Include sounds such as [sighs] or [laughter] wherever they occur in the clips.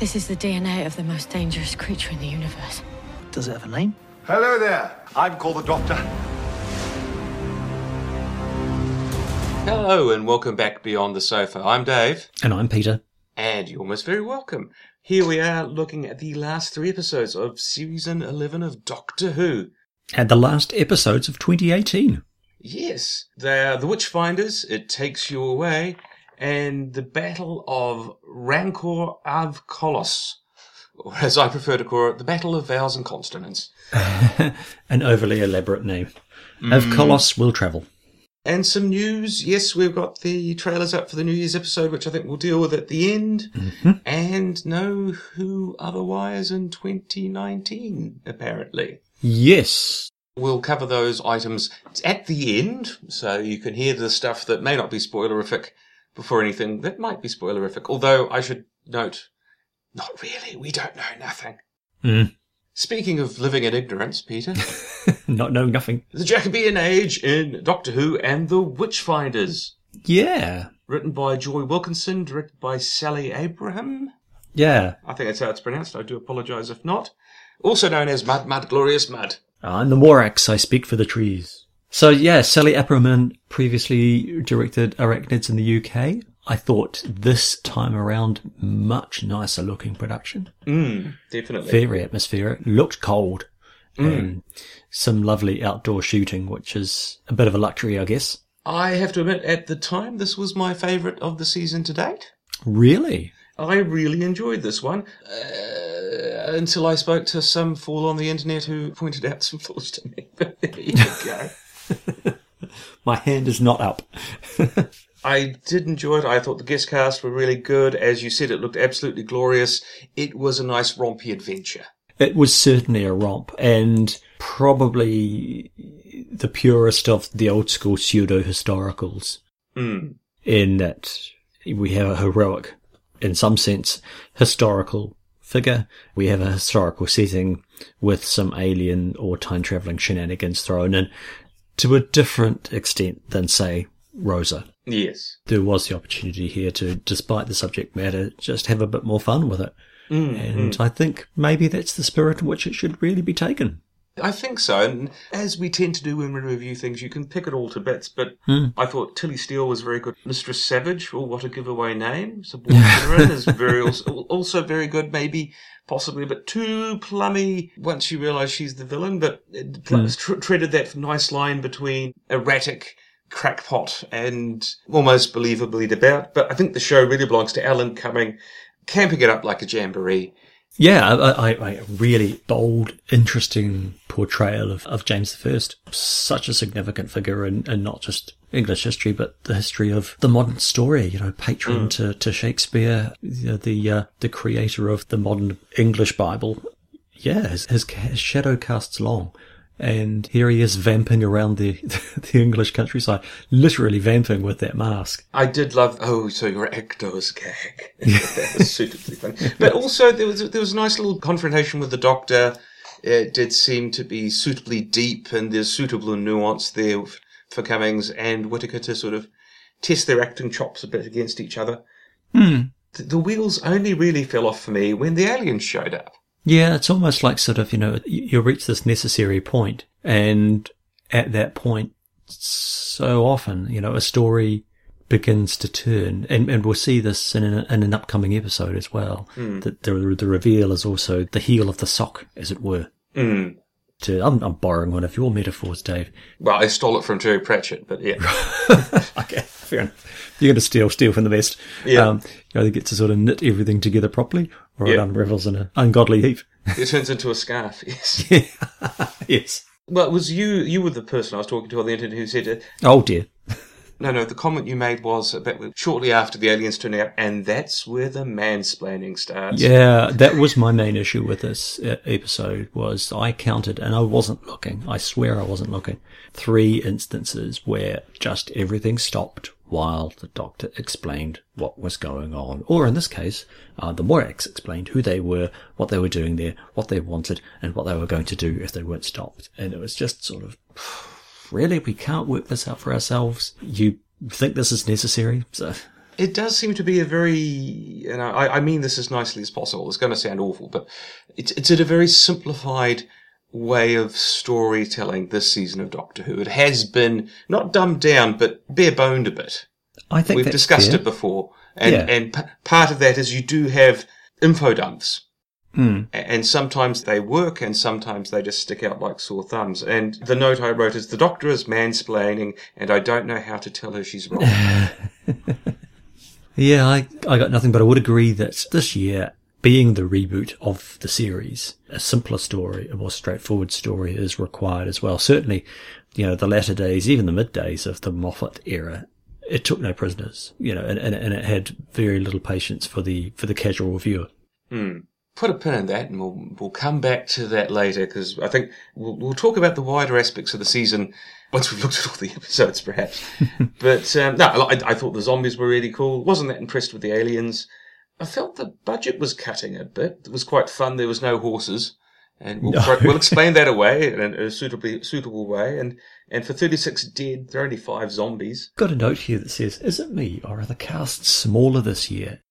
This is the DNA of the most dangerous creature in the universe. Does it have a name? Hello there. I'm called the Doctor. Hello and welcome back Beyond the Sofa. I'm Dave, And I'm Peter. and you're most very welcome. Here we are looking at the last three episodes of season 11 of Doctor Who. And the last episodes of 2018. Yes, they are The Witchfinders, It Takes You Away, and the Battle of Ranskoor Av Kolos, or as I prefer to call it, the Battle of Vowels and Consonants. [laughs] An overly elaborate name. Of mm. Colossus will travel. And some news. Yes, we've got the trailers up for the New Year's episode, which I think we'll deal with at the end. Mm-hmm. And know who otherwise in 2019, apparently. Yes. We'll cover those items at the end, so you can hear the stuff that may not be spoilerific before anything that might be spoilerific. Although I should note, not really. We don't know nothing. Mm. Speaking of living in ignorance, Peter, [laughs] Not knowing nothing. the Jacobean Age in Doctor Who and the Witchfinders. Yeah. Written by Joy Wilkinson, directed by Sally Abraham. Yeah. I think that's how it's pronounced. I do apologise if not. Also known as Mud, Mud, Glorious Mud. I'm the Morax, I speak for the trees. So yeah, Sally Epperman previously directed Arachnids in the UK. I thought this time around, much nicer looking production. Mm, definitely. Very atmospheric. Looked cold. And some lovely outdoor shooting, which is a bit of a luxury, I guess. I have to admit, at the time, this was my favourite of the season to date. Really? I really enjoyed this one. Uh, until I spoke to some fool on the internet who pointed out some flaws to me. [laughs] But there you go. [laughs] My hand is not up. [laughs] I did enjoy it. I thought the guest cast were really good. As you said, it looked absolutely glorious. It was a nice rompy adventure. It was certainly a romp and probably the purest of the old school pseudo historicals Mm. in that we have a heroic, in some sense, historical figure. We have a historical setting with some alien or time traveling shenanigans thrown in to a different extent than say Rosa. Yes. There was the opportunity here to, despite the subject matter, just have a bit more fun with it. Mm, and mm. I think maybe that's the spirit in which it should really be taken. I think so. And as we tend to do when we review things, you can pick it all to bits. But hmm. I thought Tilly Steele was very good. Mistress Savage, oh, what a giveaway name. Is [laughs] very also, also very good, maybe possibly a bit too plummy once you realise she's the villain, but it hmm. tr- treaded that nice line between erratic crackpot and almost believably devout. But I think the show really belongs to Alan Cumming, camping it up like a jamboree. Yeah, I, I, I really bold, interesting portrayal of, of James I. Such a significant figure in, in not just English history, but the history of the modern story. You know, patron to, to Shakespeare, you know, the uh, the creator of the modern English Bible. Yeah, his, his, his shadow casts long. And here he is vamping around the [laughs] the English countryside, literally vamping with that mask. I did love. Oh, so your Ecto's gag. [laughs] that was suitably funny. But also, there was there was a nice little confrontation with the Doctor. It did seem to be suitably deep, and there's suitable nuance there for Cummings and Whitaker to sort of test their acting chops a bit against each other. Hmm. The, the wheels only really fell off for me when the aliens showed up. Yeah, it's almost like sort of, you know, you reach this necessary point, and at that point, so often, you know, a story begins to turn, and, and we'll see this in an, in an upcoming episode as well. That the, the reveal is also the heel of the sock, as it were. Mm. To, I'm, I'm borrowing one of your metaphors, Dave. Well, I stole it from Terry Pratchett, but yeah. [laughs] Okay, fair enough. You're going to steal, steal from the best. Yeah. Um, you either get to sort of knit everything together properly, or it unravels in an ungodly heap. it turns into a scarf, [laughs] yes. [laughs] yes. Well, it was you, you were the person I was talking to on the internet who said, uh, Oh dear. No, no, the comment you made was about shortly after the aliens turned out, and that's where the mansplaining starts. Yeah, that was my main issue with this uh, episode was I counted and I wasn't looking. I swear I wasn't looking. Three instances where just everything stopped while the doctor explained what was going on. Or in this case, uh, the Morax explained who they were, what they were doing there, what they wanted, and what they were going to do if they weren't stopped. And it was just sort of, [sighs] really, we can't work this out for ourselves. You think this is necessary? So, It does seem to be a very you know, I, I mean this as nicely as possible. It's going to sound awful, but it's it's at a very simplified way of storytelling this season of Doctor Who. It has been not dumbed down, but bare boned a bit. I think We've discussed fair. it before, and Yeah. and p- part of that is you do have info dumps. Hmm. A- And sometimes they work, and sometimes they just stick out like sore thumbs. And the note I wrote is the doctor is mansplaining, and I don't know how to tell her she's wrong. [laughs] Yeah, I, I got nothing, but I would agree that this year, being the reboot of the series, a simpler story, a more straightforward story is required as well. Certainly, you know, the latter days, even the mid days of the Moffat era, it took no prisoners, you know, and, and, and it had very little patience for the, for the casual viewer. Put a pin in that, and we'll we'll come back to that later because I think we'll we'll talk about the wider aspects of the season once we've looked at all the [laughs] episodes, perhaps. [laughs] but um, no, I, I thought the zombies were really cool. wasn't that impressed with the aliens. I felt the budget was cutting a bit. It was quite fun. There was no horses, and we'll, No. we'll [laughs] explain that away in a suitably suitable way. And and for thirty six dead, there are only five zombies. Got a note here that says, is it me or are the casts smaller this year?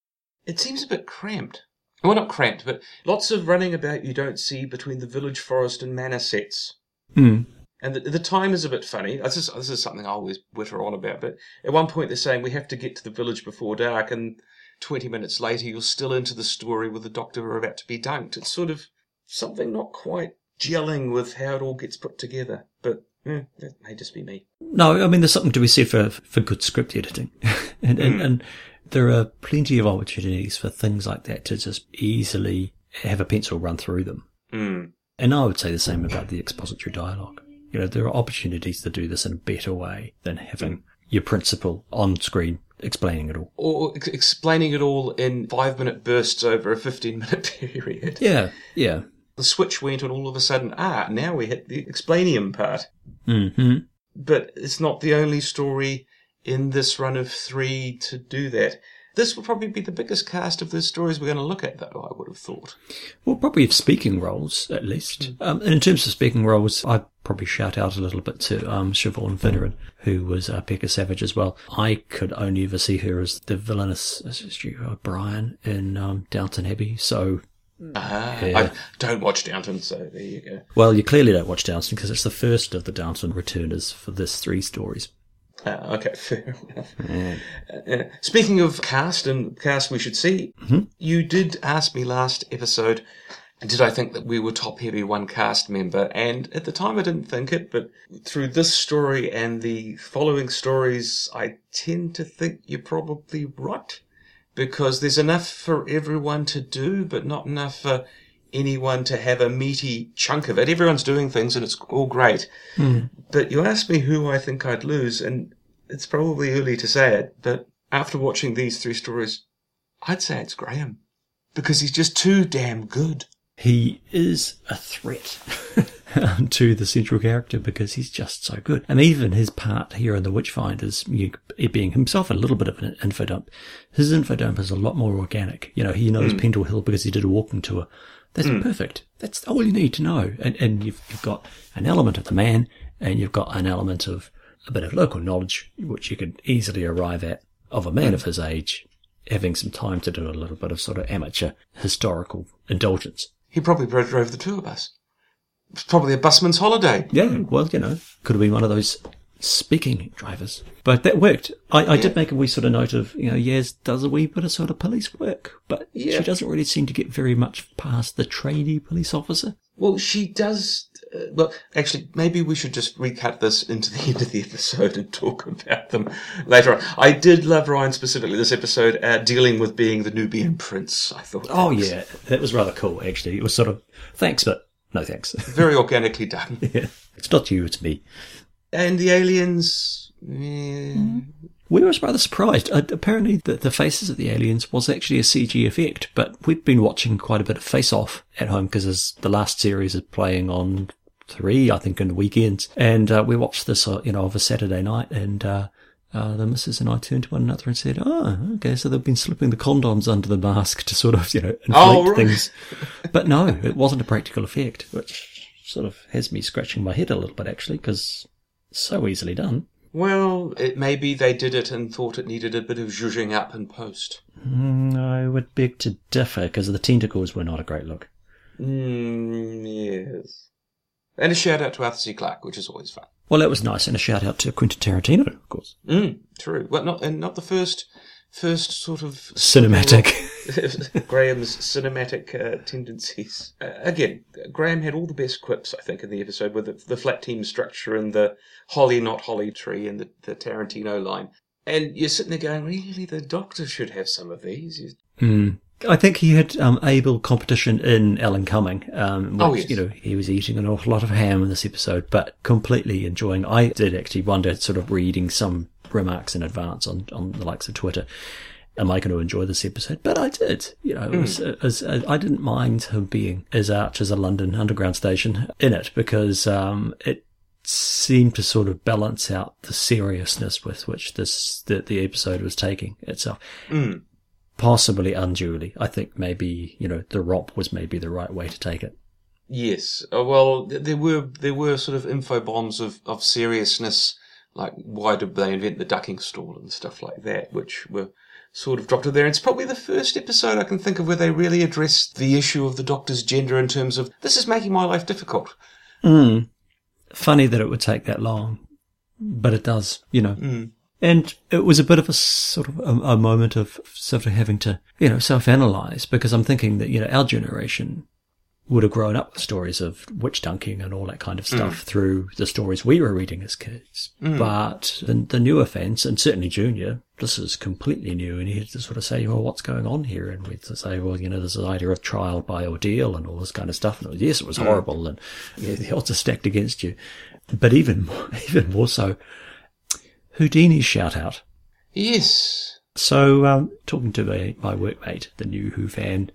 It seems a bit cramped. Well, not cramped, but lots of running about you don't see between the village, forest, and manor sets. Hmm. And the, the time is a bit funny. This is, this is something I always witter on about. But at one point, they're saying we have to get to the village before dark, and 20 minutes later, you're still into the story with the doctor about to be dunked. It's sort of something not quite gelling with how it all gets put together. But eh, that may just be me. No, I mean, there's something to be said for, for good script editing. [laughs] and, and, and there are plenty of opportunities for things like that to just easily have a pencil run through them. Mm. And I would say the same about the expository dialogue. You know, there are opportunities to do this in a better way than having your principal on screen explaining it all. Or ex- explaining it all in five minute bursts over a 15 minute [laughs] period. Yeah, yeah. The switch went, and all of a sudden, ah, now we hit the explainium part. hmm but it's not the only story in this run of three to do that. This will probably be the biggest cast of the stories we're going to look at, though, I would have thought. Well, probably of speaking roles, at least. Um, and in terms of speaking roles, I'd probably shout out a little bit to um, Siobhan Finneran, who was uh, Becca Savage as well. I could only ever see her as the villainous as she, O'Brien in um, Downton Abbey. So, Ah, Yeah. I don't watch Downton, so there you go. well, you clearly don't watch Downton because it's the first of the Downton returners for this three stories. Ah, okay, [laughs] fair enough. Uh, speaking of cast and cast we should see, you did ask me last episode, did I think that we were top heavy one cast member? And at the time I didn't think it, but through this story and the following stories, I tend to think you're probably right. Because there's enough for everyone to do, but not enough for anyone to have a meaty chunk of it. Everyone's doing things and it's all great. Hmm. But you asked me who I think I'd lose, and it's probably early to say it, but after watching these three stories, I'd say it's Graham. Because he's just too damn good. He is a threat [laughs] to the central character because he's just so good. And even his part here in the Witchfinders, you, it being himself a little bit of an infodump, his infodump is a lot more organic. You know, he knows hmm. Pendle Hill because he did a walking tour. That's hmm. perfect. That's all you need to know. And, and you've, you've got an element of the man and you've got an element of a bit of local knowledge, which you could easily arrive at of a man hmm. of his age having some time to do a little bit of sort of amateur historical indulgence. He probably drove the tour bus. It's probably a busman's holiday. Yeah, well, you know, could have been one of those speaking drivers. But that worked. I, I did make a wee sort of note of, you know, Yaz does a wee bit of sort of police work, but Yeah. she doesn't really seem to get very much past the trainee police officer. Well, she does. Uh, well, actually, maybe we should just recut this into the [laughs] end of the episode and talk about them later on. I did love Ryan specifically this episode uh, dealing with being the Nubian prince. I thought. Oh, that yeah, that was rather cool, actually. It was sort of, thanks, but no thanks. [laughs] Very organically done. yeah. It's not you, it's me. And the aliens. eh, We were rather surprised. Uh, apparently, the, the faces of the aliens was actually a CG effect, but we'd been watching quite a bit of Face Off at home because the last series is playing on three, I think, in the weekends. And uh, we watched this, uh, you know, of a Saturday night, and uh, uh, the missus and I turned to one another and said, "Oh, okay, so they've been slipping the condoms under the mask to sort of, you know, inflate Oh, right. things." But no, it wasn't a practical effect, which sort of has me scratching my head a little bit actually, because so easily done. Well, it may be they did it and thought it needed a bit of zhuzhing up in post. Mm, I would beg to differ because the tentacles were not a great look. Mm, yes. And a shout out to Arthur C. Clarke, which is always fun. Well, that was nice, and a shout out to Quentin Tarantino, of course. Mm, true. Well, not and not the first first sort of Cinematic. [laughs] Graham's cinematic uh, tendencies. Uh, again, Graham had all the best quips, I think, in the episode with the, the flat team structure and the holly not holly tree and the, the Tarantino line. And you're sitting there going, really, the Doctor should have some of these. Mm. I think he had um, able competition in Alan Cumming. Um, which, Oh, yes. You know, he was eating an awful lot of ham in this episode, but completely enjoying. I did actually wonder, sort of reading some remarks in advance on, on the likes of Twitter. Am I going to enjoy this episode? But I did. You know, it was, was, I didn't mind him being as arch as a London Underground station in it because um, it seemed to sort of balance out the seriousness with which this the, the episode was taking itself Mm. possibly unduly. I think maybe, you know, the ROP was maybe the right way to take it. Yes. Uh, well, there were there were sort of info bombs of, of seriousness, like why did they invent the ducking stall and stuff like that, which were sort of dropped it there. It's probably the first episode I can think of where they really addressed the issue of the doctor's gender in terms of this is making my life difficult. Mm. Funny that it would take that long, but it does, you know. Mm. And it was a bit of a sort of a, a moment of sort of having to, you know, self-analyze because I'm thinking that, you know, our generation would have grown up with stories of witch dunking and all that kind of stuff through the stories we were reading as kids. But the, the newer fans, and certainly Junior, this is completely new, and he had to sort of say, well, what's going on here? And we'd say, well, you know, there's this idea of trial by ordeal and all this kind of stuff. And yes, it was horrible, and the odds are stacked against you. But even more, [laughs] even more so, Houdini's shout out. Yes. So, um, talking to my, my workmate, the new Who fan,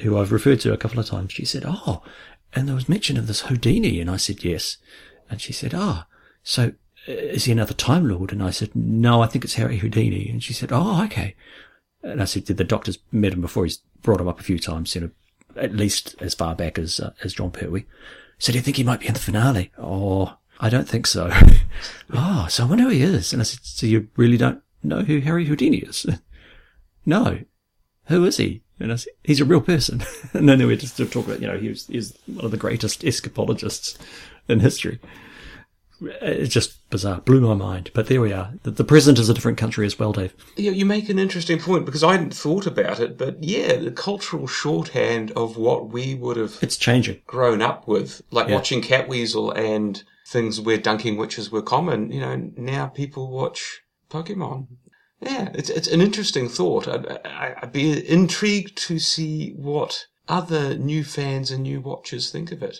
who I've referred to a couple of times, she said, Oh, and there was mention of this Houdini. And I said, Yes. And she said, Ah, so is he another Time Lord? And I said, No, I think it's Harry Houdini. And she said, Oh, okay. And I said, Did the doctor's met him before? He's brought him up a few times, you know, at least as far back as, uh, as Jon Pertwee. So do you think he might be in the finale? Oh, I don't think so. oh, [laughs] so I wonder who he is. And I said, So you really don't know who Harry Houdini is? [laughs] no. Who is he? And I said, he's a real person. [laughs] and then we just talk about, you know, he was, he's one of the greatest escapologists in history. It's just bizarre. Blew my mind. But there we are. The, the present is a different country as well, Dave. Yeah, you make an interesting point because I hadn't thought about it, but yeah, the cultural shorthand of what we would have It's changing. grown up with, like Yeah. watching Catweazle and things where dunking witches were common. You know, now people watch Pokemon. Yeah, it's it's an interesting thought. I'd, I- I'd be intrigued to see what other new fans and new watchers think of it,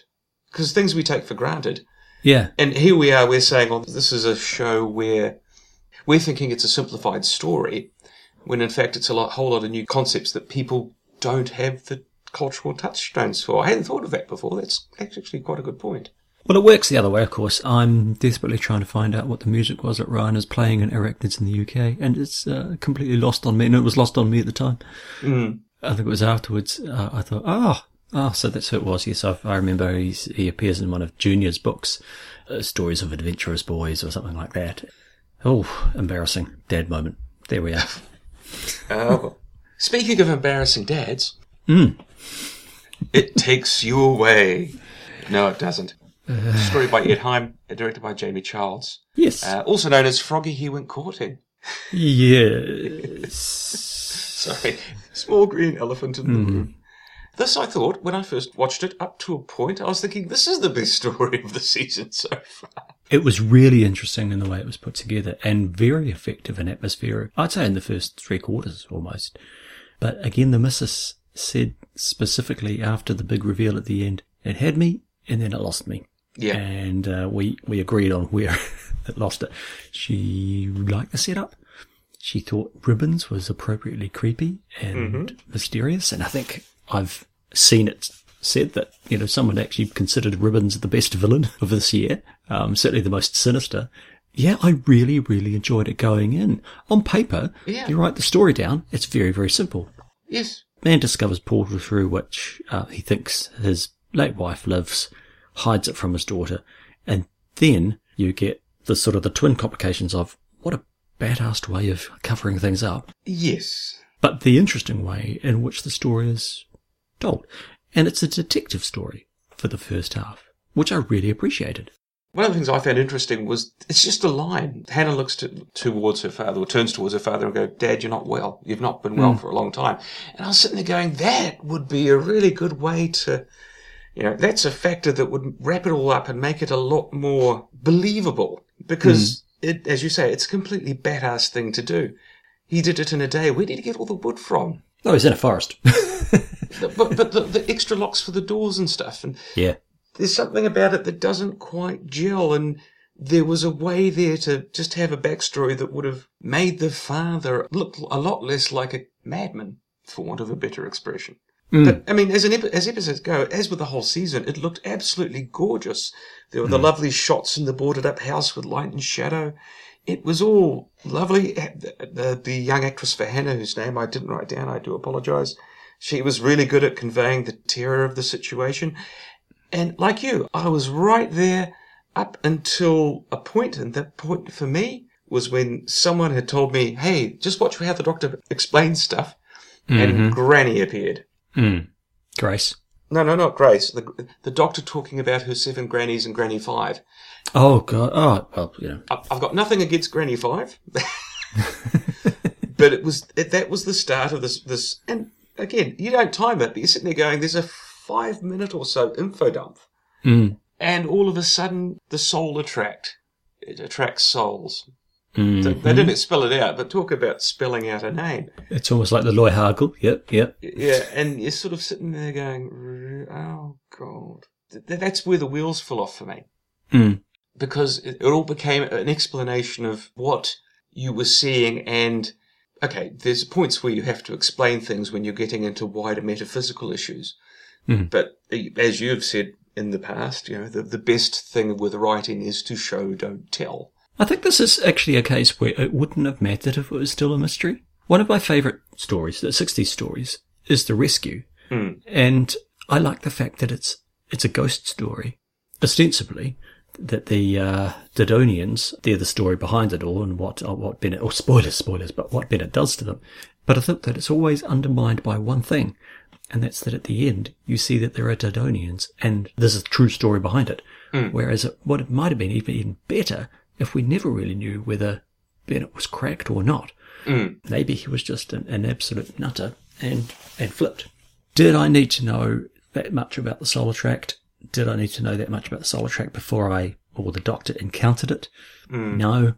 because things we take for granted. Yeah. And here we are, we're saying, well, this is a show where we're thinking it's a simplified story, when in fact it's a lot, whole lot of new concepts that people don't have the cultural touchstones for. I hadn't thought of that before. That's actually quite a good point. Well, it works the other way, of course. I'm desperately trying to find out what the music was that Ryan is playing in Arachnids in the UK, and it's uh, completely lost on me, and it was lost on me at the time. Mm. I think it was afterwards. Uh, I thought, oh, oh, so that's who it was. Yes, I, I remember he's, he appears in one of Junior's books, uh, Stories of Adventurous Boys or something like that. Oh, embarrassing dad moment. There we are. [laughs] Uh, speaking of embarrassing dads, Mm. it takes you away. No, it doesn't. Story by Ed Hime, directed by Jamie Childs, Yes. uh, also known as Froggy He Went Courting. yes. [laughs] Sorry, small green elephant in the room. This, I thought, when I first watched it, up to a point, I was thinking, this is the best [laughs] story of the season so far. It was really interesting in the way it was put together and very effective and atmospheric. I'd say in the first three quarters almost. But again, the missus said specifically after the big reveal at the end, it had me and then it lost me. Yeah. And uh, we, we agreed on where [laughs] it lost it. She liked the setup. She thought Ribbons was appropriately creepy and mysterious. And I think I've seen it said that, you know, someone actually considered Ribbons the best villain [laughs] of this year. Um, certainly the most sinister. Yeah, I really, really enjoyed it going in. On paper, Yeah. you write the story down. It's very, very simple. Yes. Man discovers portal through which uh, he thinks his late wife lives, hides it from his daughter, and then you get the sort of the twin complications of what a badass way of covering things up. Yes. but the interesting way in which the story is And it's a detective story for the first half, which I really appreciated. One of the things I found interesting was it's just a line. Hannah looks to, towards her father, or turns towards her father and goes, Dad, you're not well. You've not been well hmm. for a long time. And I was sitting there going, that would be a really good way to, you know, that's a factor that would wrap it all up and make it a lot more believable. Because, hmm. it, as you say, it's a completely badass thing to do. He did it in a day. Where did he get all the wood from? Oh, he's in a forest. [laughs] but but the, the extra locks for the doors and stuff. And yeah. there's something about it that doesn't quite gel and there was a way there to just have a backstory that would have made the father look a lot less like a madman, for want of a better expression. Hmm. But I mean, as an as episodes go, as with the whole season, it looked absolutely gorgeous. There were the hmm. lovely shots in the boarded up house with light and shadow. It was all lovely. The, the, young actress for Hannah, whose name I didn't write down, I do apologise. She was really good at conveying the terror of the situation. And like you, I was right there up until a point, and that point for me was when someone had told me, "Hey, just watch how the doctor explains stuff," and Granny appeared. Mm. Grace. No, no, not Grace. The the doctor talking about her seven grannies and Granny Five. Oh, God. Oh, well, you know. I've got nothing against Granny Five, but it was it, that was the start of this this. And again, you don't time it, but you're sitting there going, "There's a five minute or so info dump," and all of a sudden, the soul attract it attracts souls. They, they didn't spell it out, but talk about spelling out a name. It's almost like the Loy Hargle. Yep, yep. Yeah, and you're sort of sitting there going, "Oh God," that's where the wheels fell off for me Mm. Because it, it all became an explanation of what you were seeing and. Okay, there's points where you have to explain things when you're getting into wider metaphysical issues. But uh, as you've said in the past, you know, the, the best thing with writing is to show, don't tell. I think this is actually a case where it wouldn't have mattered if it was still a mystery. One of my favourite stories, the 60s stories, is The Rescue. And I like the fact that it's, it's a ghost story. Ostensibly, that the, uh, Didonians, they're the story behind it all and what, uh, what Bennett, or spoilers, spoilers, but what Bennett does to them. But I think that it's always undermined by one thing. And that's that at the end, you see that there are Didonians and there's a true story behind it. Whereas it, what it might have been even, even better if we never really knew whether Bennett was cracked or not. Mm. Maybe he was just an, an absolute nutter and, and flipped. Did I need to know that much about the Solitract? Did I need to know that much about the Solitract before I or the doctor encountered it? No,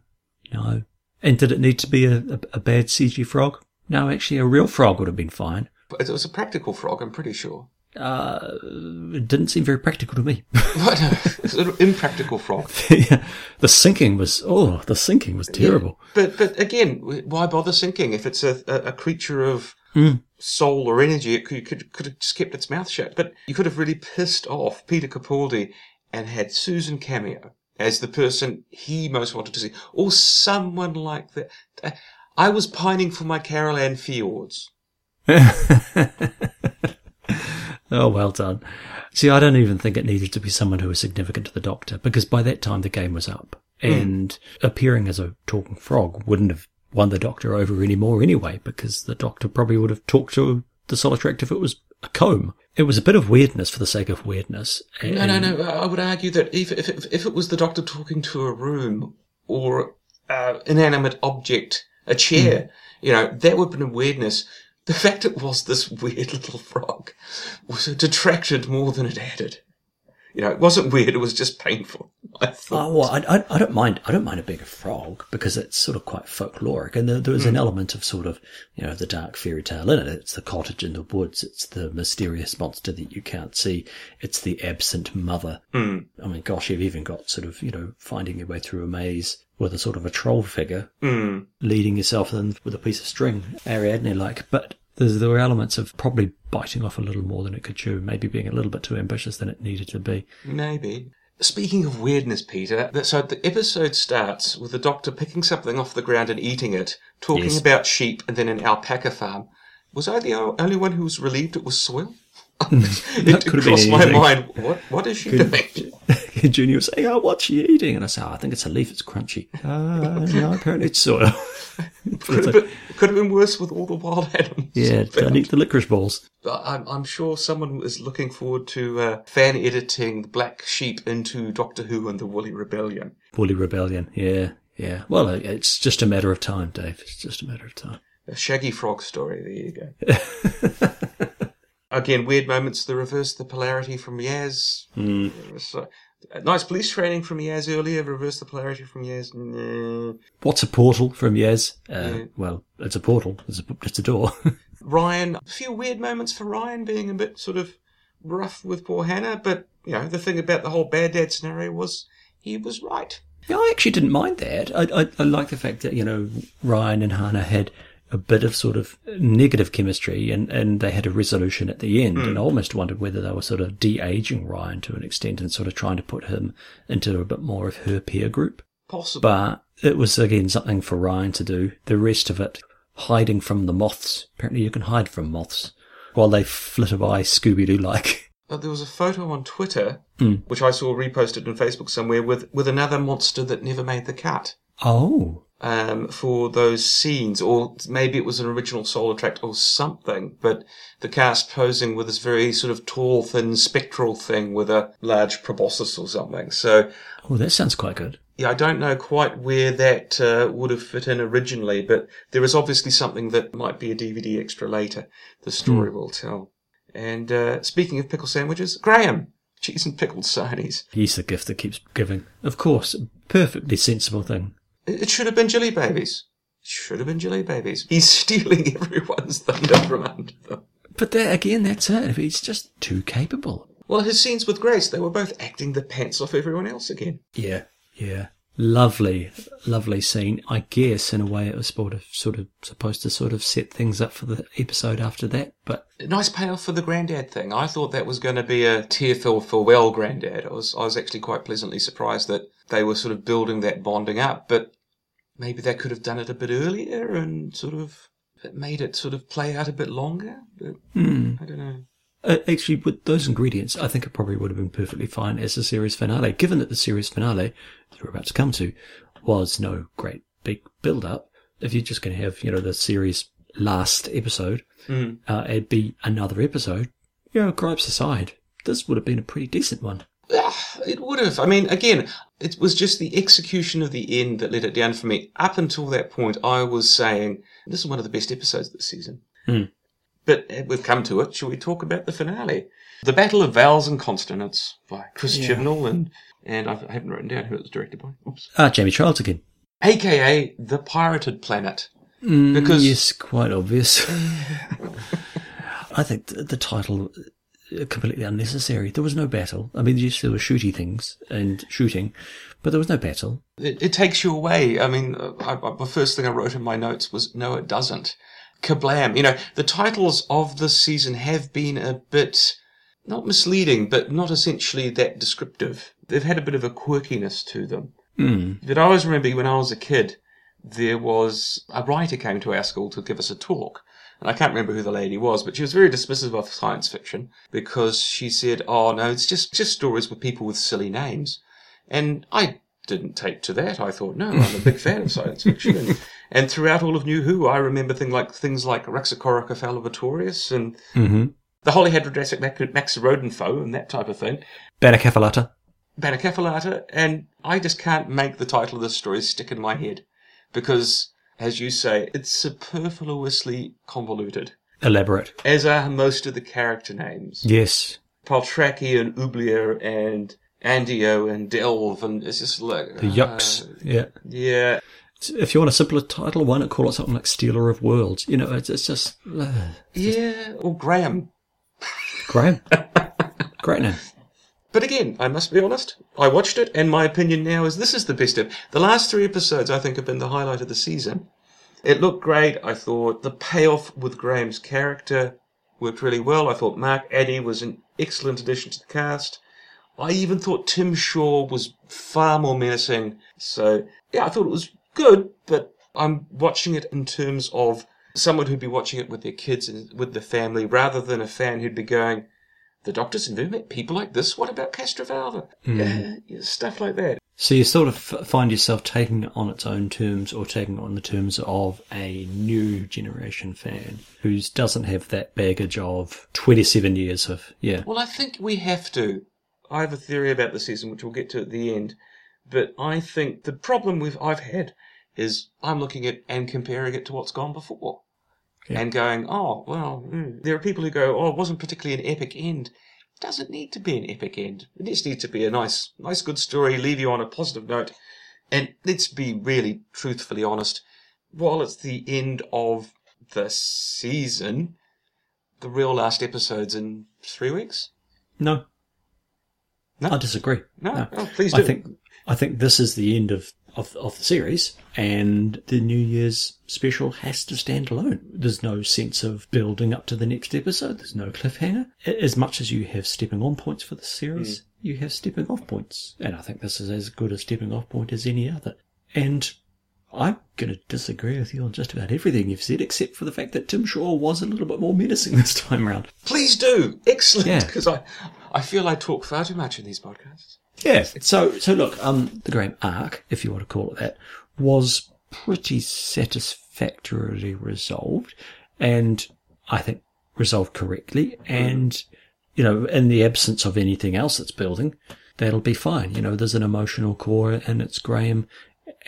no. And did it need to be a, a, a bad CG frog? No, actually, a real frog would have been fine. But it was a practical frog, I'm pretty sure. Uh, it didn't seem very practical to me. [laughs] What? It's an impractical frog. [laughs] Yeah, the sinking was oh, the sinking was terrible. But but again, why bother sinking if it's a, a, a creature of soul or energy? It could, could could have just kept its mouth shut. But you could have really pissed off Peter Capaldi and had Susan Cameo as the person he most wanted to see, or someone like that. Uh, I was pining for my Carol Ann Fjords. [laughs] Oh, well done. See, I don't even think it needed to be someone who was significant to the Doctor, because by that time the game was up, and appearing as a talking frog wouldn't have won the Doctor over anymore anyway, because the Doctor probably would have talked to the Solitract if it was a comb. It was a bit of weirdness for the sake of weirdness. No, no, no. I would argue that if if if it was the Doctor talking to a room or uh, inanimate object, a chair, you know, that would have been a weirdness. The fact it was this [laughs] weird little frog was it detracted more than it added. You know, it wasn't weird; it was just painful. [laughs] I thought. Oh, well, I, I, I don't mind. I don't mind a frog because it's sort of quite folkloric, and there, there is an hmm. element of sort of you know the dark fairy tale in it. It's the cottage in the woods. It's the mysterious monster that you can't see. It's the absent mother. Hmm. I mean, gosh, you've even got sort of you know finding your way through a maze with a sort of a troll figure hmm. leading yourself in with a piece of string, Ariadne like. But there's, there were elements of probably biting off a little more than it could chew, maybe being a little bit too ambitious than it needed to be. Maybe. Speaking of weirdness, Peter, so the episode starts with the doctor picking something off the ground and eating it, talking Yes. about sheep and then an alpaca farm. Was I the only one who was relieved it was soil? [laughs] Hmm. It could have crossed my mind. What? What is she doing? Junior was saying, "Oh, what's she eating?" And I said, oh, "I think it's a leaf. It's crunchy." Uh, no, apparently it's soil. [laughs] Could have, been, could have been worse with all the wild animals. yeah, [laughs] don't eat the licorice balls. But I'm, I'm sure someone is looking forward to uh, fan editing the Black Sheep into Doctor Who and the Woolly Rebellion. Woolly Rebellion. Yeah, yeah. Well, it's just a matter of time, Dave. It's just a matter of time. A Shaggy Frog story. There you go. [laughs] Again, weird moments. The reverse the polarity from Yaz. Hmm. So, nice police training from Yaz earlier. Reverse the polarity from Yaz. Nah. What's a portal from Yez? Uh, Well, it's a portal. It's a, it's a door. [laughs] Ryan, a few weird moments for Ryan being a bit sort of rough with poor Hannah, but you know the thing about the whole bad dad scenario was he was right. Yeah, I actually didn't mind that. I, I, I like the fact that, you know, Ryan and Hannah had a bit of sort of negative chemistry and, and they had a resolution at the end. And I almost wondered whether they were sort of de-aging Ryan to an extent and sort of trying to put him into a bit more of her peer group. Possible. But it was again something for Ryan to do. The rest of it, hiding from the moths. Apparently you can hide from moths while they flitter by Scooby-Doo like. Uh, there was a photo on Twitter, which I saw reposted on Facebook somewhere, with, with another monster that never made the cut Oh. Um, for those scenes, or maybe it was an original Solitract or something. But the cast posing with this very sort of tall, thin, spectral thing with a large proboscis or something. So Oh, that sounds quite good. yeah, I don't know quite where that uh, would have fit in originally, but there is obviously something that might be a DVD extra later. The story will tell. And uh, speaking of pickle sandwiches, Graham, cheese and pickled sarnies. He's the gift that keeps giving. Of course, perfectly sensible thing. It should have been Jelly Babies. It should have been Jelly Babies. He's stealing [laughs] everyone's thunder from under them. But that, again, that's it. He's just too capable. Well, his scenes with Grace, they were both acting the pants off everyone else again. Yeah, yeah. Lovely, lovely scene. I guess in a way it was sort of, sort of supposed to sort of set things up for the episode after that. But nice payoff for the granddad thing. I thought that was going to be a tearful farewell granddad. I was, I was actually quite pleasantly surprised that they were sort of building that bonding up, but maybe they could have done it a bit earlier and sort of it made it sort of play out a bit longer. But I don't know. uh, actually, with those ingredients, I think it probably would have been perfectly fine as a series finale. Given that the series finale that we're about to come to was no great big build up. If you're just going to have, you know, the series last episode, uh, it'd be another episode. You know, gripes aside, this would have been a pretty decent one. It would have. I mean, again, it was just the execution of the end that let it down for me. Up until that point, I was saying this is one of the best episodes of this season. But uh, we've come to it. Shall we talk about the finale? The Battle of Vowels and Consonants by Chris Chibnall and and I haven't written down who it was directed by. Oops. Ah, Jamie Childs again. AKA the Pirated Planet. because Yes, quite obvious. [laughs] I think the, the title completely unnecessary. There was no battle. I mean, yes, there were shooty things and shooting, but there was no battle. it, it takes you away. I mean, uh, I, I, the first thing I wrote in my notes was, no, it doesn't. Kablam. You know, the titles of this season have been a bit, not misleading, but not essentially that descriptive. They've had a bit of a quirkiness to them. But I always remember when I was a kid, there was a writer came to our school to give us a talk. And I can't remember who the lady was, but she was very dismissive of science fiction because she said, "Oh no, it's just just stories with people with silly names." And I didn't take to that. I thought, no, I'm a big fan of science fiction. And, [laughs] and throughout all of New Who, I remember things like things like Raxacoricofallapatorius and mm-hmm. the Holyhedrodrassic Mac- Maxarodenfo and that type of thing. Bannakaffalatta. Bannakaffalatta, and I just can't make the title of this story stick in my head because, as you say, it's superfluously convoluted, Elaborate. as are most of the character names. Yes. Paltraki and Oublier and Andio and Delph, and it's just like The yucks. yeah. yeah. If you want a simpler title, why not call it something like Stealer of Worlds? You know, it's, it's just, uh, Yeah, or Graham. Graham. [laughs] Great name. But again, I must be honest. I watched it, and my opinion now is this is the best of the last three episodes. I think have been the highlight of the season. It looked great. I thought the payoff with Graham's character worked really well. I thought Mark Addy was an excellent addition to the cast. I even thought Tim Shaw was far more menacing. So yeah, I thought it was good, but I'm watching it in terms of someone who'd be watching it with their kids and with the family, rather than a fan who'd be going, the doctors have met people like this. What about Castrovalva? Hmm. Yeah, yeah, stuff like that. So you sort of find yourself taking it on its own terms or taking it on the terms of a new generation fan who doesn't have that baggage of 27 years of, yeah. Well, I think we have to. I have a theory about the season, which we'll get to at the end. But I think the problem with I've had is I'm looking at and comparing it to what's gone before, Yeah. and going, oh well. mm. There are people who go, oh, it wasn't particularly an epic end. It doesn't need to be an epic end. It just needs to be a nice, nice, good story, leave you on a positive note. And let's be really truthfully honest. While it's the end of the season, the real last episode's in three weeks. No. No? I disagree. No? Oh, please do. I think, I think this is the end of, of, of the series and the New Year's special has to stand alone. There's no sense of building up to the next episode. There's no cliffhanger. As much as you have stepping on points for the series, hmm. you have stepping off points. And I think this is as good a stepping off point as any other. And I'm going to disagree with you on just about everything you've said, except for the fact that Tim Shaw was a little bit more menacing [laughs] this time around. Please do. Excellent. Yeah. Because I, I feel I talk far too much in these podcasts. Yeah. So, so look, um, the Graham arc, if you want to call it that, was pretty satisfactorily resolved, and I think resolved correctly. And you know, in the absence of anything else that's building, that'll be fine. You know, there's an emotional core, and it's Graham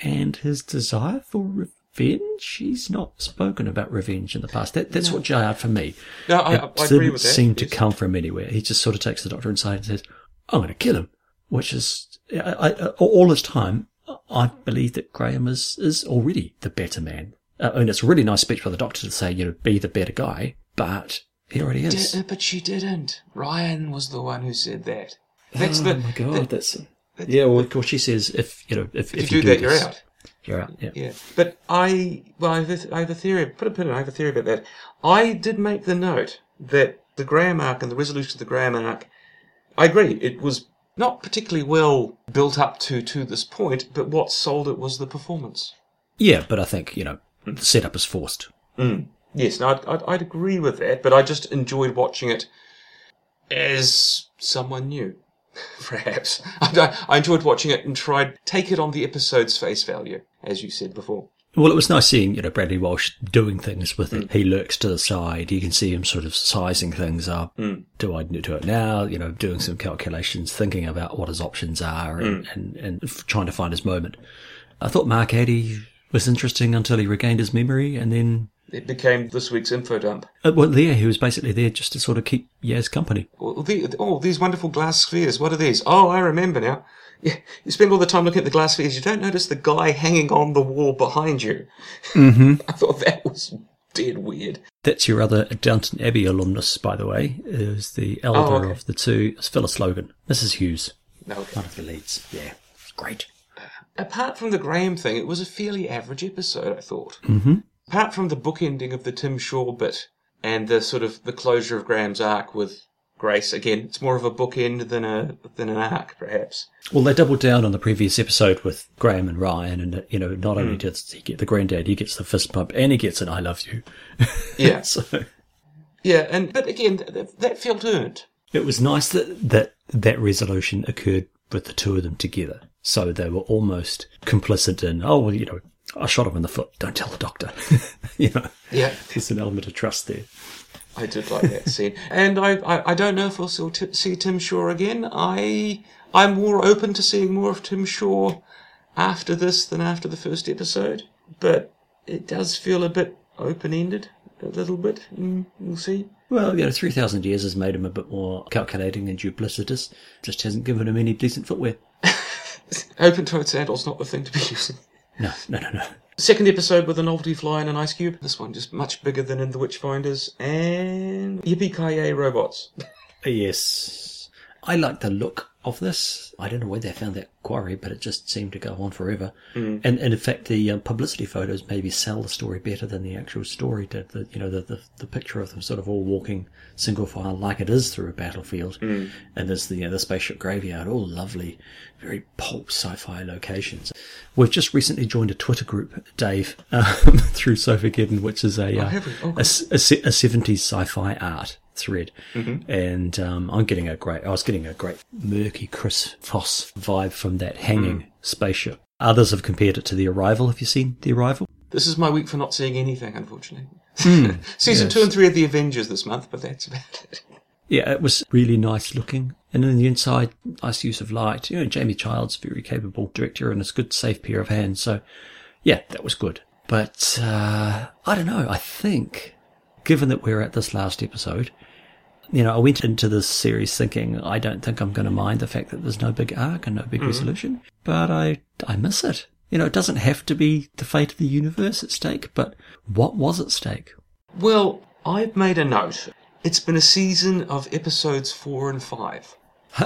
and his desire for revenge. He's not spoken about revenge in the past. That, that's what jarred for me. No, I, it I, I didn't agree with that. seem to Yes. come from anywhere. He just sort of takes the doctor inside and says, "I'm going to kill him," which is I, I, all this time. I believe that Graham is is already the better man. Uh, mean, it's a really nice speech by the doctor to say, you know, be the better guy, but he already is. Did- but she didn't. Ryan was the one who said that. That's oh the. my god, the- that's yeah. Well, of course, she says if you know if, if you do that, you're this, out. You're out. Yeah. Yeah, but I, well, I have, a, I have a theory. Put a pin I have a theory about that. I did make the note that the Graham arc and the resolution of the Graham arc. I agree. It was not particularly well built up to to this point, but what sold it was the performance. Yeah, but I think you know the setup is forced. Hmm. Yes, no, I'd, I'd, I'd agree with that, but I just enjoyed watching it as someone new, [laughs] perhaps. [laughs] I, I enjoyed watching it and tried take it on the episode's face value, as you said before. Well, it was nice seeing, you know, Bradley Walsh doing things with it. Mm. He lurks to the side. You can see him sort of sizing things up. Mm. Do I do it now? You know, doing some calculations, thinking about what his options are and, mm. and, and trying to find his moment. I thought Mark Addy was interesting until he regained his memory and then, It became this week's info dump. uh, well, there, he was basically there just to sort of keep Yaz company. Oh, the, oh, these wonderful glass spheres. What are these? Oh, I remember now. Yeah, you spend all the time looking at the glass figures, You don't notice the guy hanging on the wall behind you. Mm-hmm. [laughs] I thought that was dead weird. That's your other Downton Abbey alumnus, by the way, is the elder Oh, okay. of the two. It's Phyllis Logan. Mrs. Hughes, No, one of the leads. Yeah, great. apart from the Graham thing, it was a fairly average episode, I thought. Mm-hmm. Apart from the bookending of the Tim Shaw bit and the sort of the closure of Graham's arc with Grace, again, it's more of a bookend than a than an arc, perhaps. Well, they doubled down on the previous episode with Graham and Ryan, and you know, not only hmm. does he get the granddad, he gets the fist bump, and he gets an "I love you." [laughs] Yeah, So yeah, and but again, th- th- that felt earned. it was nice that that that resolution occurred with the two of them together. So they were almost complicit in, oh well, you know, I shot him in the foot. Don't tell the doctor. [laughs] you know, Yeah, there's an element of trust there. I did like that scene, and I, I I don't know if we'll still t- see Tim Shaw again. I I'm more open to seeing more of Tim Shaw after this than after the first episode, but it does feel a bit open ended, a little bit. Mm, we'll see. Well, you know, three thousand years has made him a bit more calculating and duplicitous. Just hasn't given him any decent footwear. [laughs] Open toed sandals not the thing to be using. No, no, no, no. Second episode with a novelty fly and an ice cube. This one just much bigger than in the Witchfinders and yippee ki robots. Yes. I like the look of this. I don't know where they found that quarry, but it just seemed to go on forever. And, and in fact, the uh, publicity photos maybe sell the story better than the actual story did. The, you know, the, the, the picture of them sort of all walking single file like it is through a battlefield. And there's the, uh, the spaceship graveyard, all lovely, very pulp sci-fi locations. We've just recently joined a Twitter group, Dave, [laughs] um, through Sofageddon, which is a, uh. Oh, a, a a 70s sci-fi art thread, and um, I'm getting a great. I was getting a great murky Chris Foss vibe from that hanging spaceship. Others have compared it to the Arrival. Have you seen the Arrival? This is my week for not seeing anything, unfortunately. Hmm. [laughs] Season yes. two and three of The Avengers this month, but that's about it. Yeah, it was really nice looking. And then the inside, nice use of light. You know, Jamie Child's very capable director and it's a good, safe pair of hands. So, yeah, that was good. But, uh, I don't know. I think, given that we're at this last episode, you know, I went into this series thinking I don't think I'm going to mind the fact that there's no big arc and no big resolution, but I, I miss it. You know, it doesn't have to be the fate of the universe at stake, but what was at stake? Well, I've made a note. It's been a season of episodes four and five. [laughs]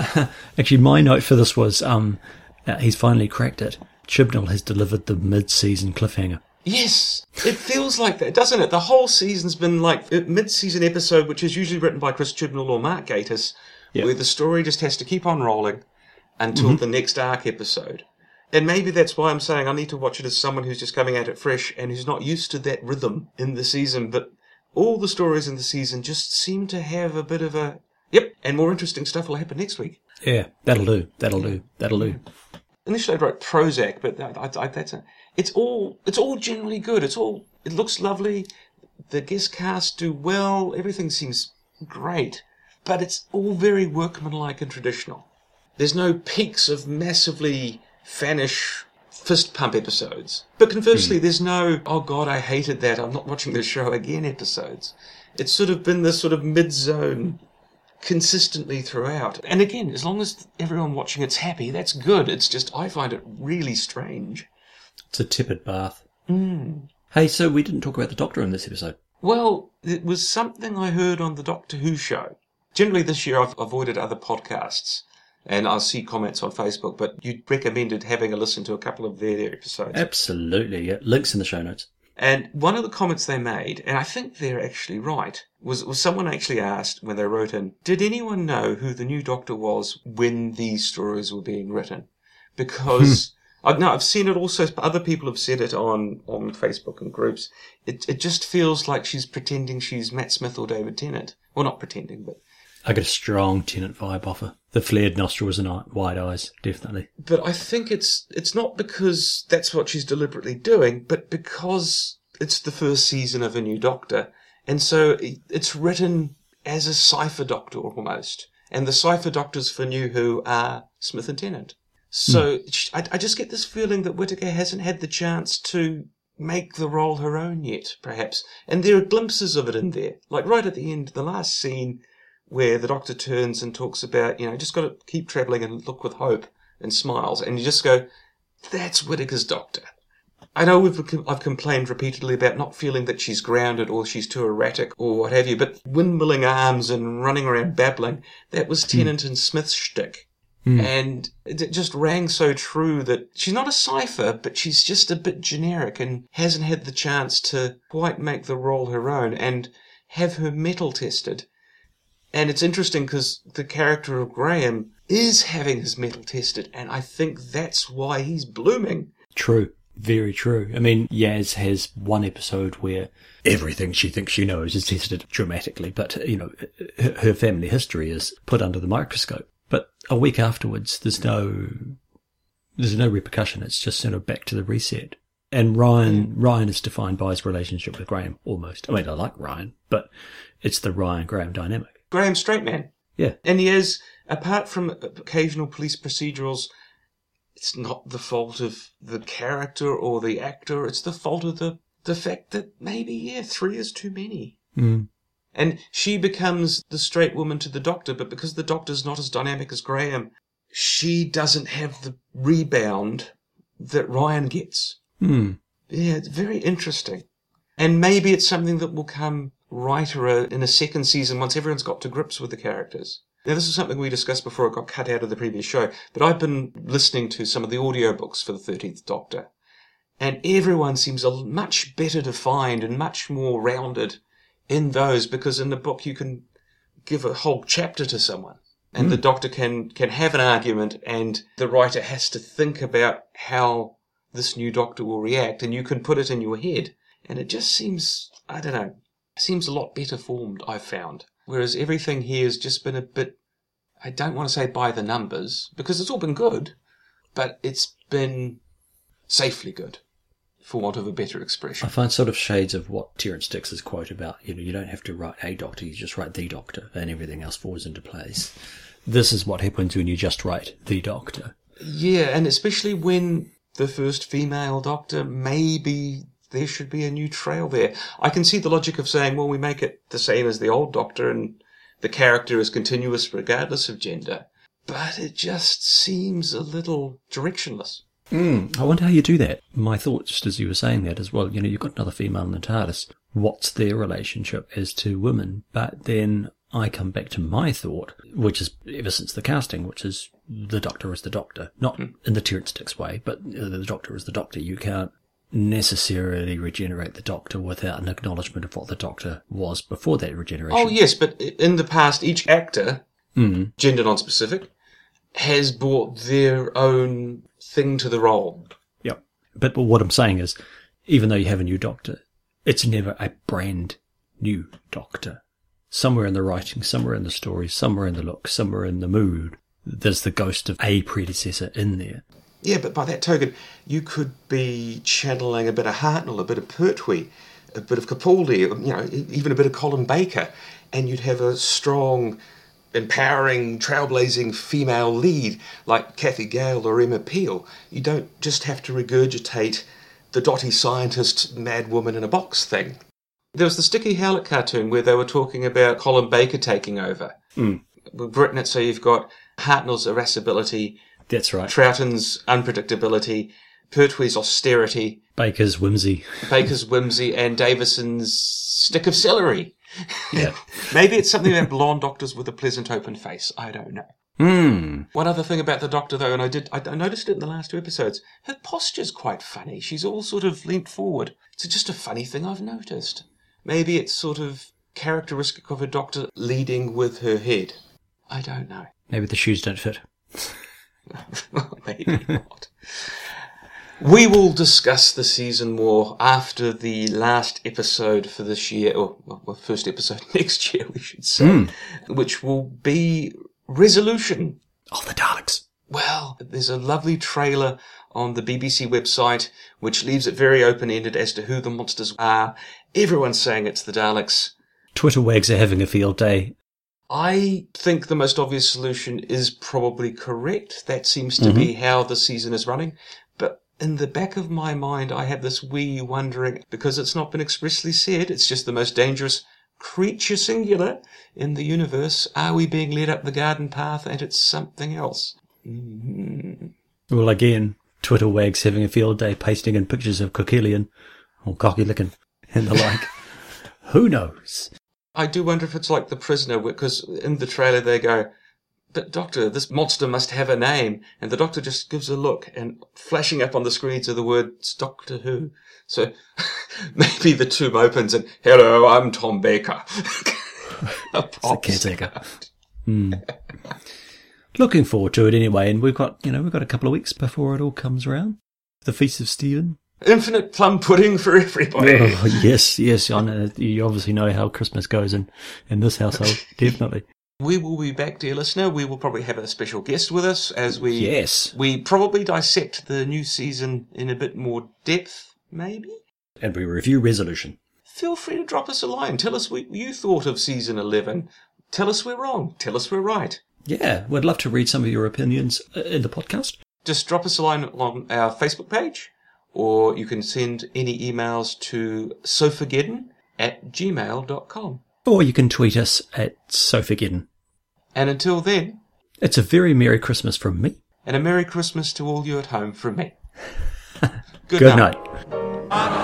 Actually, my note for this was um, uh, he's finally cracked it. Chibnall has delivered the mid-season cliffhanger. Yes, it feels like that, doesn't it? The whole season's been like a mid-season episode, which is usually written by Chris Chibnall or Mark Gatiss, Yeah. where the story just has to keep on rolling until mm-hmm. the next arc episode. And maybe that's why I'm saying I need to watch it as someone who's just coming at it fresh and who's not used to that rhythm in the season. But all the stories in the season just seem to have a bit of a yep, and more interesting stuff will happen next week. Yeah, that'll do. That'll do. That'll do. initially I wrote Prozac, but I, I, that's a, it's all it's all generally good. It's all it looks lovely. The guest cast do well. Everything seems great, but it's all very workmanlike and traditional. There's no peaks of massively fanish fist pump episodes. But conversely, hmm. there's no oh god I hated that I'm not watching this show again episodes. It's sort of been this sort of mid zone consistently throughout. And again, as long as everyone watching it's happy, that's good. It's just I find it really strange. It's a tepid bath. Mm. Hey, so we didn't talk about the Doctor in this episode. Well, it was something I heard on the Doctor Who show. Generally, this year I've avoided other podcasts, and I see comments on Facebook. But you recommended having a listen to a couple of their episodes. Absolutely. Yeah. Links in the show notes. And one of the comments they made, and I think they're actually right, was, was someone actually asked when they wrote in, did anyone know who the new Doctor was when these stories were being written? Because hmm. I no, I've seen it also. Other people have said it on on Facebook and groups. It it just feels like she's pretending she's Matt Smith or David Tennant. Well, not pretending, but I get a strong Tennant vibe off her. The flared nostrils and wide eyes, definitely. but I think it's it's not because that's what she's deliberately doing, but because it's the first season of a new Doctor, and so it- it's written as a cipher Doctor almost, and the cipher Doctors for New Who are Smith and Tennant. So hmm. sh I, I just get this feeling that Whittaker hasn't had the chance to make the role her own yet, perhaps, and there are glimpses of it in there, like right at the end, the last scene where the doctor turns and talks about, you know, just got to keep travelling and look with hope and smiles, and you just go, that's Whittaker's doctor. I know we've I've complained repeatedly about not feeling that she's grounded or she's too erratic or what have you, but windmilling arms and running around babbling, that was hmm. Tennant and Smith's shtick. Hmm. And it just rang so true that she's not a cipher, but she's just a bit generic and hasn't had the chance to quite make the role her own and have her mettle tested. And it's interesting because the character of Graham is having his mettle tested, and I think that's why he's blooming. True. Very true. I mean, Yaz has one episode where everything she thinks she knows is tested dramatically, but, you know, her family history is put under the microscope. A week afterwards, there's no, there's no repercussion. It's just sort of back to the reset. And Ryan, Ryan is defined by his relationship with Graham almost. I mean, I like Ryan, but it's the Ryan Graham dynamic. Graham straight man. Yeah. And he is, apart from occasional police procedurals, it's not the fault of the character or the actor. It's the fault of the, the fact that maybe, yeah, three is too many. Mm. And she becomes the straight woman to the doctor, but because the doctor's not as dynamic as Graham, she doesn't have the rebound that Ryan gets. Mm. Yeah, it's very interesting. And maybe it's something that will come righter uh, in a second season once everyone's got to grips with the characters. Now, this is something we discussed before it got cut out of the previous show, but I've been listening to some of the audiobooks for the 13th Doctor, and everyone seems a much better defined and much more rounded in those because in the book you can give a whole chapter to someone. And the hmm. doctor can can have an argument and the writer has to think about how this new doctor will react and you can put it in your head. And it just seems i don't know seems a lot better formed i've found. Whereas everything here has just been a bit, I don't want to say by the numbers, because it's all been good, but it's been safely good, for want of a better expression. I find sort of shades of what Terrance Dicks's quote about, you know, you don't have to write a doctor, you just write the doctor, and everything else falls into place. This is what happens when you just write the doctor. Yeah, and especially when the first female doctor, maybe there should be a new trail there. I can see the logic of saying, well, we make it the same as the old doctor and the character is continuous regardless of gender. But it just seems a little directionless. Mm. I wonder how you do that. My thought, just as you were saying that as well, you know, you've got another female in the TARDIS. What's their relationship as to women? But then I come back to my thought, which is ever since the casting, which is the Doctor is the Doctor. Not hmm. in the Terrance Dicks way, but the Doctor is the Doctor. You can't necessarily regenerate the Doctor without an acknowledgement of what the Doctor was before that regeneration. Oh, yes, but in the past, each actor, hmm. gender non-specific, has brought their own thing to the role. Yep. But, but what I'm saying is, even though you have a new doctor, it's never a brand new doctor. Somewhere in the writing, somewhere in the story, somewhere in the look, somewhere in the mood, there's the ghost of a predecessor in there. Yeah, but by that token, you could be channeling a bit of Hartnell, a bit of Pertwee, a bit of Capaldi, you know, even a bit of Colin Baker, and you'd have a strong, empowering, trailblazing female lead like Cathy Gale or Emma Peel. You don't just have to regurgitate the dotty scientist, mad woman in a box thing. There was the Sticky Howlett cartoon where they were talking about Colin Baker taking over. Hmm. We've written it so you've got Hartnell's irascibility, That's right. Troughton's unpredictability, Pertwee's austerity, Baker's whimsy. Baker's whimsy, and Davison's stick of celery. Yeah. [laughs] Maybe it's something about blonde doctors with a pleasant open face. I don't know. Hmm. One other thing about the doctor, though, and I did, I, I noticed it in the last two episodes. Her posture's quite funny. She's all sort of leant forward. It's just a funny thing I've noticed. Maybe it's sort of characteristic of a doctor leading with her head. I don't know. Maybe the shoes don't fit. [laughs] Maybe not. [laughs] We will discuss the season more after the last episode for this year, or well, first episode [laughs] next year, we should say, hmm. which will be Resolution. Of the Daleks. Well, there's a lovely trailer on the BBC website which leaves it very open ended as to who the monsters are. Everyone's saying it's the Daleks. Twitter wags are having a field day. I think the most obvious solution is probably correct. That seems to be mm-hmm. how the season is running. In the back of my mind, I have this wee wondering, because it's not been expressly said, it's just the most dangerous creature singular in the universe. Are we being led up the garden path and it's something else? Mm-hmm. Well, again, Twitter wags having a field day pasting in pictures of Koquillion or Cocky Lickin and the like. [laughs] Who knows? I do wonder if it's like the prisoner, because in the trailer they go, but doctor, this monster must have a name. And the doctor just gives a look and flashing up on the screens are the words Doctor Who. So [laughs] maybe the tomb opens and, hello, I'm Tom Baker. [laughs] a pop caretaker. Hmm. Looking forward to it anyway, and we've got, you know, we've got a couple of weeks before it all comes around. The Feast of Stephen. Infinite plum pudding for everybody. Oh, yes, yes, I know. You obviously know how Christmas goes in, in this household, [laughs] definitely. We will be back, dear listener. We will probably have a special guest with us as we Yes. we probably dissect the new season in a bit more depth, maybe. And we review Resolution. feel free to drop us a line. Tell us what you thought of season 11. Tell us we're wrong. Tell us we're right. Yeah, we'd love to read some of your opinions uh, in the podcast. Just drop us a line on our Facebook page, or you can send any emails to sofageddon at gmail.com. Or you can tweet us at Sofageddon. And until then, It's a very Merry Christmas from me. and a Merry Christmas to all you at home from me. [laughs] Good, Good night. night.